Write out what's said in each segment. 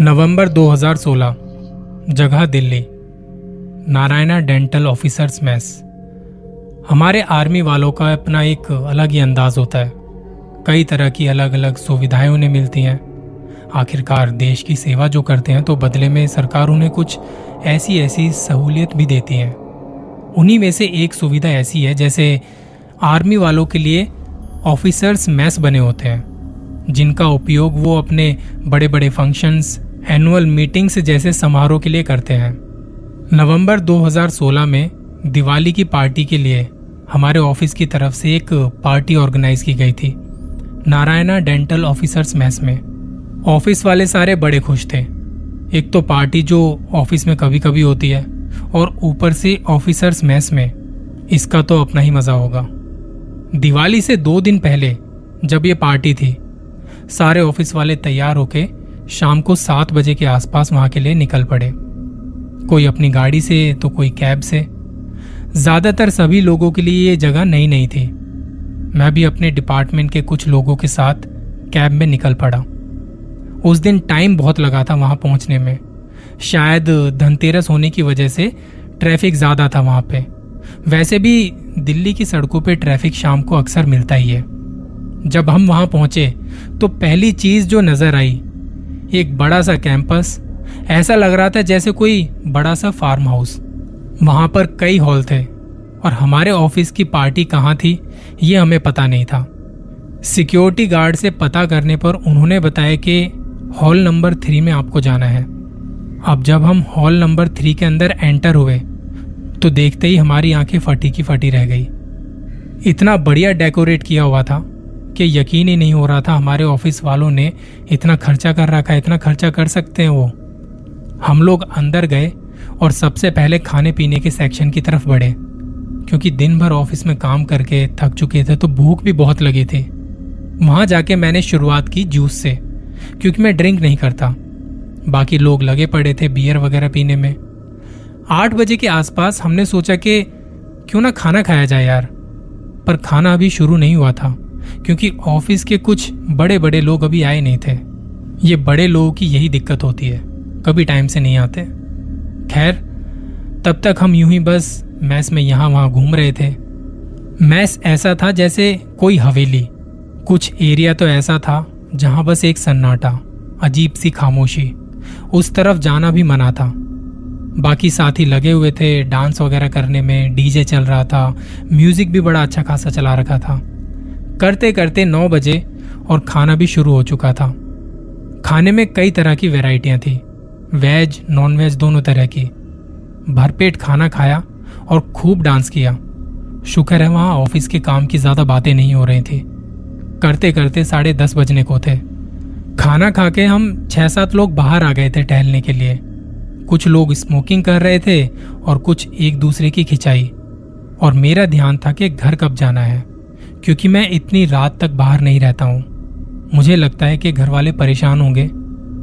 नवंबर 2016 जगह Delhi, Narayana dental officers mess. हमारे army वालों का अपना एक अलग ही अंदाज होता है। कई तरह की अलग अलग सुविधाएँ उन्हें मिलती हैं। आखिरकार देश की सेवा जो करते हैं तो बदले में सरकार उन्हें कुछ ऐसी ऐसी सहूलियत भी देती है। उन्हीं में से एक सुविधा ऐसी है, जैसे आर्मी वालों के लिए ऑफिसर्स मैस बने होते हैं, जिनका उपयोग वो अपने बड़े बड़े फ़ंक्शंस एनुअल मीटिंग्स जैसे समारोह के लिए करते हैं। नवंबर 2016 में दिवाली की पार्टी के लिए हमारे ऑफ़िस की तरफ़ से एक पार्टी ऑर्गेनाइज की गई थी, नारायणा डेंटल ऑफिसर्स मैस में। ऑफ़िस वाले सारे बड़े खुश थे। एक तो पार्टी जो ऑफ़िस में कभी कभी होती है, और ऊपर से ऑफिसर्स मैस में, इसका तो अपना ही मज़ा होगा। दिवाली से दो दिन पहले जब ये पार्टी थी, सारे ऑफ़िस वाले तैयार होके शाम को सात बजे के आसपास वहाँ के लिए निकल पड़े। कोई अपनी गाड़ी से तो कोई कैब से। ज़्यादातर सभी लोगों के लिए ये जगह नई नई थी। मैं भी अपने डिपार्टमेंट के कुछ लोगों के साथ कैब में निकल पड़ा। उस दिन टाइम बहुत लगा था वहाँ पहुँचने में। शायद धनतेरस होने की वजह से ट्रैफ़िक ज़्यादा था वहाँ पे। वैसे भी दिल्ली की सड़कों पर ट्रैफ़िक शाम को अक्सर मिलता ही है। जब हम वहाँ पहुँचे तो पहली चीज़ जो नज़र आई, एक बड़ा सा कैंपस। ऐसा लग रहा था जैसे कोई बड़ा सा फार्म हाउस वहाँ पर कई हॉल थे, और हमारे ऑफ़िस की पार्टी कहाँ थी, ये हमें पता नहीं था। सिक्योरिटी गार्ड से पता करने पर उन्होंने बताया कि हॉल नंबर थ्री में आपको जाना है। अब जब हम हॉल नंबर थ्री के अंदर एंटर हुए तो देखते ही हमारी आँखें फटी की फटी रह गई। इतना बढ़िया डेकोरेट किया हुआ था कि यकीन ही नहीं हो रहा था हमारे ऑफ़िस वालों ने इतना खर्चा कर रखा है, इतना खर्चा कर सकते हैं वो। हम लोग अंदर गए और सबसे पहले खाने पीने के सेक्शन की तरफ़ बढ़े, क्योंकि दिन भर ऑफ़िस में काम करके थक चुके थे तो भूख भी बहुत लगी थी। वहाँ जाके मैंने शुरुआत की जूस से, क्योंकि मैं ड्रिंक नहीं करता। बाकी लोग लगे पड़े थे बियर वगैरह पीने में। आठ बजे के आसपास हमने सोचा कि क्यों ना खाना खाया जाए यार। पर खाना अभी शुरू नहीं हुआ था, क्योंकि ऑफ़िस के कुछ बड़े बड़े लोग अभी आए नहीं थे। ये बड़े लोगों की यही दिक्कत होती है, कभी टाइम से नहीं आते। खैर, तब तक हम यूँ ही बस मैस में यहाँ वहाँ घूम रहे थे। मैस ऐसा था जैसे कोई हवेली। कुछ एरिया तो ऐसा था जहाँ बस एक सन्नाटा, अजीब सी खामोशी, उस तरफ़ जाना भी मना था। बाकी साथी लगे हुए थे डांस वगैरह करने में डीजे चल रहा था म्यूज़िक भी बड़ा अच्छा खासा चला रखा था। करते करते नौ बजे और खाना भी शुरू हो चुका था। खाने में कई तरह की वेराइटियाँ थी वेज नॉन वेज दोनों तरह की। भरपेट खाना खाया और खूब डांस किया। शुक्र है वहाँ ऑफ़िस के काम की ज़्यादा बातें नहीं हो रही थी। करते करते साढ़े दस बजने को थे। खाना खा के हम छः सात लोग बाहर आ गए थे टहलने के लिए। कुछ लोग स्मोकिंग कर रहे थे और कुछ एक दूसरे की खिंचाई। और मेरा ध्यान था कि घर कब जाना है, क्योंकि मैं इतनी रात तक बाहर नहीं रहता हूँ। मुझे लगता है कि घर वाले परेशान होंगे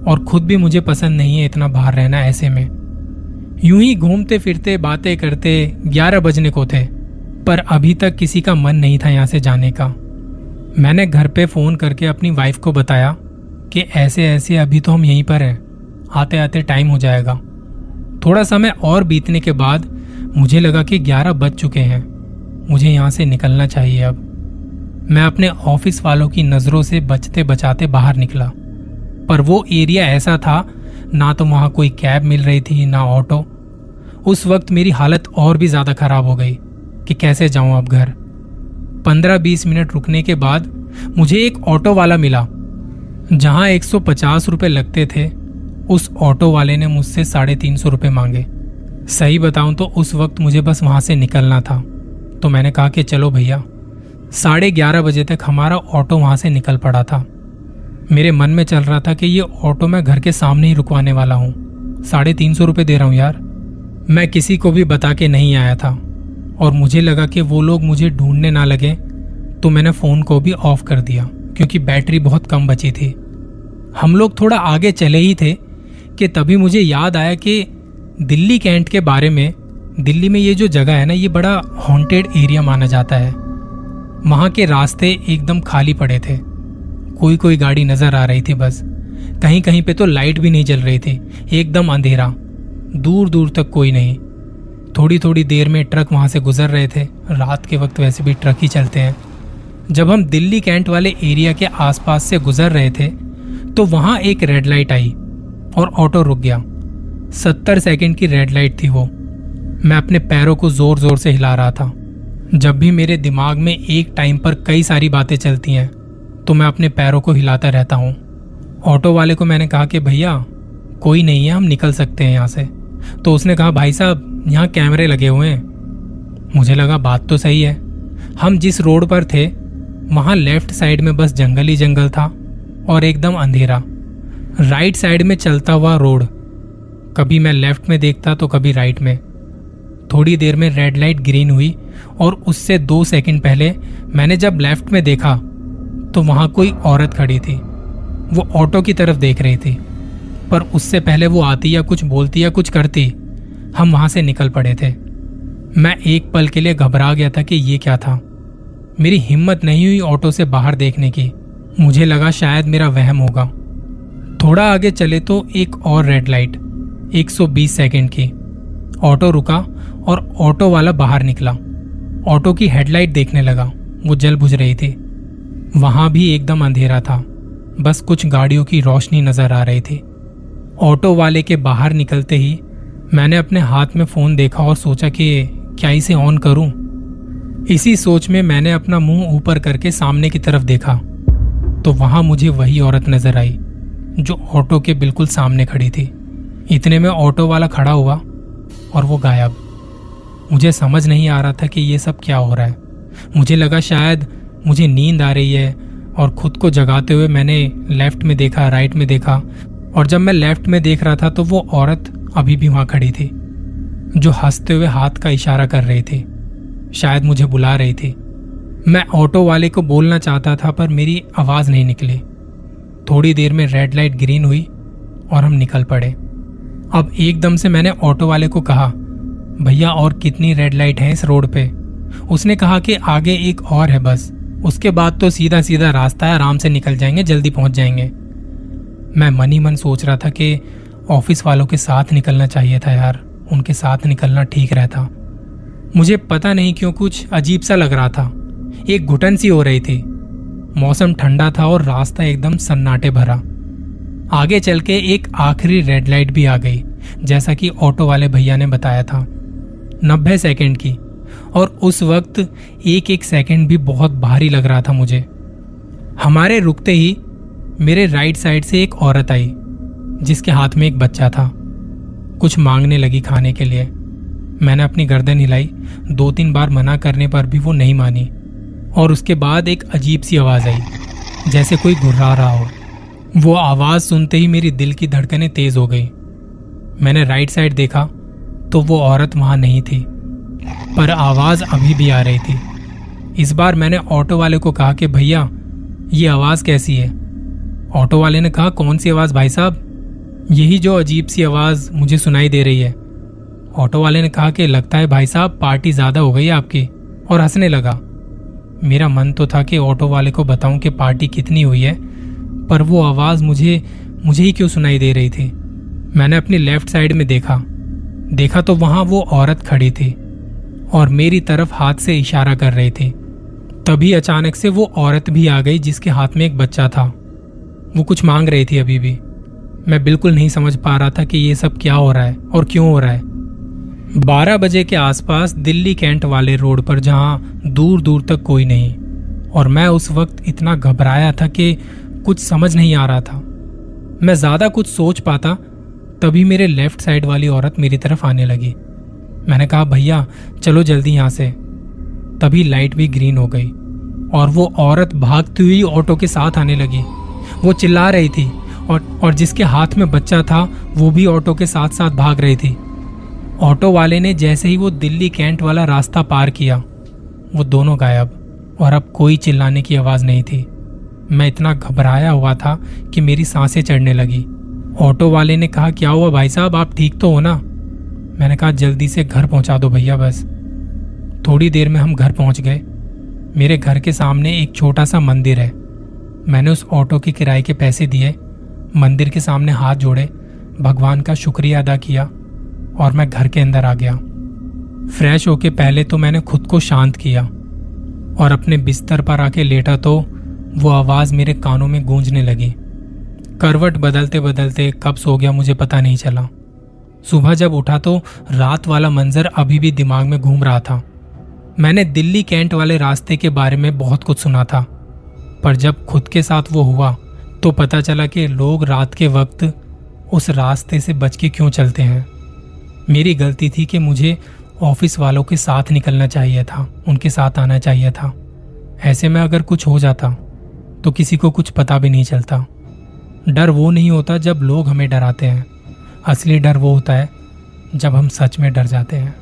और खुद भी मुझे पसंद नहीं है इतना बाहर रहना ऐसे में। यूँ ही घूमते फिरते, बातें करते, ग्यारह बजने को थे, पर अभी तक किसी का मन नहीं था यहाँ से जाने का। मैंने घर पे फ़ोन करके अपनी वाइफ को बताया कि ऐसे ऐसे अभी तो हम यहीं पर हैं आते आते टाइम हो जाएगा। थोड़ा समय और बीतने के बाद मुझे लगा कि ग्यारह बज चुके हैं। मुझे यहाँ से निकलना चाहिए अब। मैं अपने ऑफ़िस वालों की नज़रों से बचते बचाते बाहर निकला। पर वो एरिया ऐसा था, ना तो वहाँ कोई कैब मिल रही थी, ना ऑटो। उस वक्त मेरी हालत और भी ज़्यादा खराब हो गई कि कैसे जाऊँ अब घर। पंद्रह बीस मिनट रुकने के बाद मुझे एक ऑटो वाला मिला, जहाँ एक सौ पचास रुपए लगते थे। उस ऑटो वाले ने मुझसे साढ़े तीन सौ रुपए मांगे। सही बताऊँ तो उस वक्त मुझे बस वहाँ से निकलना था। तो मैंने कहा कि चलो भैया। साढ़े ग्यारह बजे तक हमारा ऑटो वहाँ से निकल पड़ा था। मेरे मन में चल रहा था कि ये ऑटो मैं घर के सामने ही रुकवाने वाला हूँ। साढ़े तीन सौ रुपये दे रहा हूँ यार। मैं किसी को भी बता के नहीं आया था। और मुझे लगा कि वो लोग मुझे ढूँढने ना लगे तो मैंने फ़ोन को भी ऑफ़ कर दिया, क्योंकि बैटरी बहुत कम बची थी। हम लोग थोड़ा आगे चले ही थे कि तभी मुझे याद आया कि दिल्ली कैंट के बारे में, दिल्ली में ये जो जगह है ना, ये बड़ा हॉन्टेड एरिया माना जाता है। वहाँ के रास्ते एकदम खाली पड़े थे। कोई कोई गाड़ी नज़र आ रही थी बस। कहीं कहीं पे तो लाइट भी नहीं जल रही थी। एकदम अंधेरा। दूर दूर तक कोई नहीं। थोड़ी थोड़ी देर में ट्रक वहाँ से गुजर रहे थे। रात के वक्त वैसे भी ट्रक ही चलते हैं। जब हम दिल्ली कैंट वाले एरिया के आसपास से गुजर रहे थे तो वहाँ एक रेड लाइट आई। और ऑटो रुक गया। सत्तर सेकंड की रेड लाइट थी वो। मैं अपने पैरों को ज़ोर ज़ोर से हिला रहा था। जब भी मेरे दिमाग में एक टाइम पर कई सारी बातें चलती हैं तो मैं अपने पैरों को हिलाता रहता हूँ। ऑटो वाले को मैंने कहा कि भैया, कोई नहीं है, हम निकल सकते हैं यहाँ से। तो उसने कहा, भाई साहब, यहाँ कैमरे लगे हुए हैं। मुझे लगा, बात तो सही है। हम जिस रोड पर थे, वहाँ लेफ़्ट साइड में बस जंगल ही जंगल था और एकदम अंधेरा। राइट साइड में चलता हुआ रोड। कभी मैं लेफ़्ट में देखता तो कभी राइट में। थोड़ी देर में रेड लाइट ग्रीन हुई और उससे दो सेकंड पहले मैंने जब लेफ़्ट में देखा तो वहाँ कोई औरत खड़ी थी। वो ऑटो की तरफ़ देख रही थी, पर उससे पहले वो आती या कुछ बोलती या कुछ करती, हम वहाँ से निकल पड़े थे। मैं एक पल के लिए घबरा गया था कि ये क्या था। मेरी हिम्मत नहीं हुई ऑटो से बाहर देखने की। मुझे लगा शायद मेरा वहम होगा। थोड़ा आगे चले तो एक और रेड लाइट 120 सेकंड की। ऑटो रुका और ऑटो वाला बाहर निकला। ऑटो की हेडलाइट देखने लगा। वो जल बुझ रही थी। वहाँ भी एकदम अंधेरा था। बस कुछ गाड़ियों की रोशनी नज़र आ रही थी। ऑटो वाले के बाहर निकलते ही मैंने अपने हाथ में फ़ोन देखा और सोचा कि क्या इसे ऑन करूँ। इसी सोच में मैंने अपना मुँह ऊपर करके सामने की तरफ़ देखा। तो वहाँ मुझे वही औरत नज़र आई। जो ऑटो के बिल्कुल सामने खड़ी थी। इतने में ऑटो वाला खड़ा हुआ और वो गायब। मुझे समझ नहीं आ रहा था कि ये सब क्या हो रहा है। मुझे लगा शायद मुझे नींद आ रही है और खुद को जगाते हुए मैंने लेफ़्ट में देखा, राइट में देखा। और जब मैं लेफ़्ट में देख रहा था तो वो औरत अभी भी वहाँ खड़ी थी, जो हँसते हुए हाथ का इशारा कर रही थी। शायद मुझे बुला रही थी। मैं ऑटो वाले को बोलना चाहता था, पर मेरी आवाज़ नहीं निकली। थोड़ी देर में रेड लाइट ग्रीन हुई और हम निकल पड़े। अब एकदम से मैंने ऑटो वाले को कहा, भैया, और कितनी रेड लाइट है इस रोड पे? उसने कहा कि आगे एक और है बस। उसके बाद तो सीधा सीधा रास्ता है, आराम से निकल जाएँगे, जल्दी पहुँच जाएँगे। मैं मन ही मन सोच रहा था कि ऑफ़िस वालों के साथ निकलना चाहिए था यार, उनके साथ निकलना ठीक रहता। मुझे पता नहीं क्यों कुछ अजीब सा लग रहा था। एक घुटन सी हो रही थी। मौसम ठंडा था और रास्ता एकदम सन्नाटे भरा। आगे चल के एक आखिरी रेड लाइट भी आ गई, जैसा कि ऑटो वाले भैया ने बताया था। नब्बे सेकंड की, और उस वक्त एक एक सेकंड भी बहुत भारी लग रहा था मुझे। हमारे रुकते ही मेरे राइट साइड से एक औरत आई, जिसके हाथ में एक बच्चा था। कुछ मांगने लगी खाने के लिए। मैंने अपनी गर्दन हिलाई, दो तीन बार मना करने पर भी वो नहीं मानी। और उसके बाद एक अजीब सी आवाज़ आई, जैसे कोई घुर्रा रहा हो। वो आवाज़ सुनते ही मेरी दिल की धड़कनें तेज हो गई। मैंने राइट साइड देखा तो वो औरत वहाँ नहीं थी, पर आवाज़ अभी भी आ रही थी। इस बार मैंने ऑटो वाले को कहा कि, भैया, ये आवाज़ कैसी है? ऑटो वाले ने कहा, कौन सी आवाज़ भाई साहब? यही जो अजीब सी आवाज़ मुझे सुनाई दे रही है। ऑटो वाले ने कहा कि, लगता है भाई साहब, पार्टी ज़्यादा हो गई आपकी, और हंसने लगा। मेरा मन तो था कि ऑटो वाले को बताऊँ कि पार्टी कितनी हुई है, पर वो आवाज़ मुझे मुझे ही क्यों सुनाई दे रही थी? मैंने अपनी लेफ़्ट साइड में देखा। देखा तो वहाँ वो औरत खड़ी थी और मेरी तरफ़ हाथ से इशारा कर रही थी। तभी अचानक से वो औरत भी आ गई जिसके हाथ में एक बच्चा था। वो कुछ मांग रही थी अभी भी। मैं बिल्कुल नहीं समझ पा रहा था कि ये सब क्या हो रहा है और क्यों हो रहा है। बारह बजे के आसपास दिल्ली कैंट वाले रोड पर जहाँ दूर दूर तक कोई नहीं। और मैं उस वक्त इतना घबराया था कि कुछ समझ नहीं आ रहा था। मैं ज़्यादा कुछ सोच पाता, तभी मेरे लेफ़्ट साइड वाली औरत मेरी तरफ़ आने लगी। मैंने कहा, भैया, चलो जल्दी यहाँ से। तभी लाइट भी ग्रीन हो गई और वो औरत भागती हुई ऑटो के साथ आने लगी। वो चिल्ला रही थी और और जिसके हाथ में बच्चा था, वो भी ऑटो के साथ साथ भाग रही थी। ऑटो वाले ने जैसे ही वो दिल्ली कैंट वाला रास्ता पार किया, वो दोनों गायब और अब कोई चिल्लाने की आवाज़ नहीं थी। मैं इतना घबराया हुआ था कि मेरी साँसें चढ़ने लगी। ऑटो वाले ने कहा, क्या हुआ भाई साहब? आप ठीक तो हो ना? मैंने कहा, जल्दी से घर पहुँचा दो भैया, बस। थोड़ी देर में हम घर पहुँच गए। मेरे घर के सामने एक छोटा सा मंदिर है। मैंने उस ऑटो के किराए के पैसे दिए, मंदिर के सामने हाथ जोड़े, भगवान का शुक्रिया अदा किया। और मैं घर के अंदर आ गया। फ्रेश होके पहले तो मैंने खुद को शांत किया और अपने बिस्तर पर आके लेटा तो वो आवाज़ मेरे कानों में गूंजने लगी। करवट बदलते बदलते कब सो गया, मुझे पता नहीं चला। सुबह जब उठा तो रात वाला मंजर अभी भी दिमाग में घूम रहा था। मैंने दिल्ली कैंट वाले रास्ते के बारे में बहुत कुछ सुना था, पर जब खुद के साथ वो हुआ तो पता चला कि लोग रात के वक्त उस रास्ते से बच के क्यों चलते हैं। मेरी गलती थी कि मुझे ऑफ़िस वालों के साथ निकलना चाहिए था, उनके साथ आना चाहिए था। ऐसे में अगर कुछ हो जाता तो किसी को कुछ पता भी नहीं चलता। डर वो नहीं होता जब लोग हमें डराते हैं। असली डर वो होता है जब हम सच में डर जाते हैं।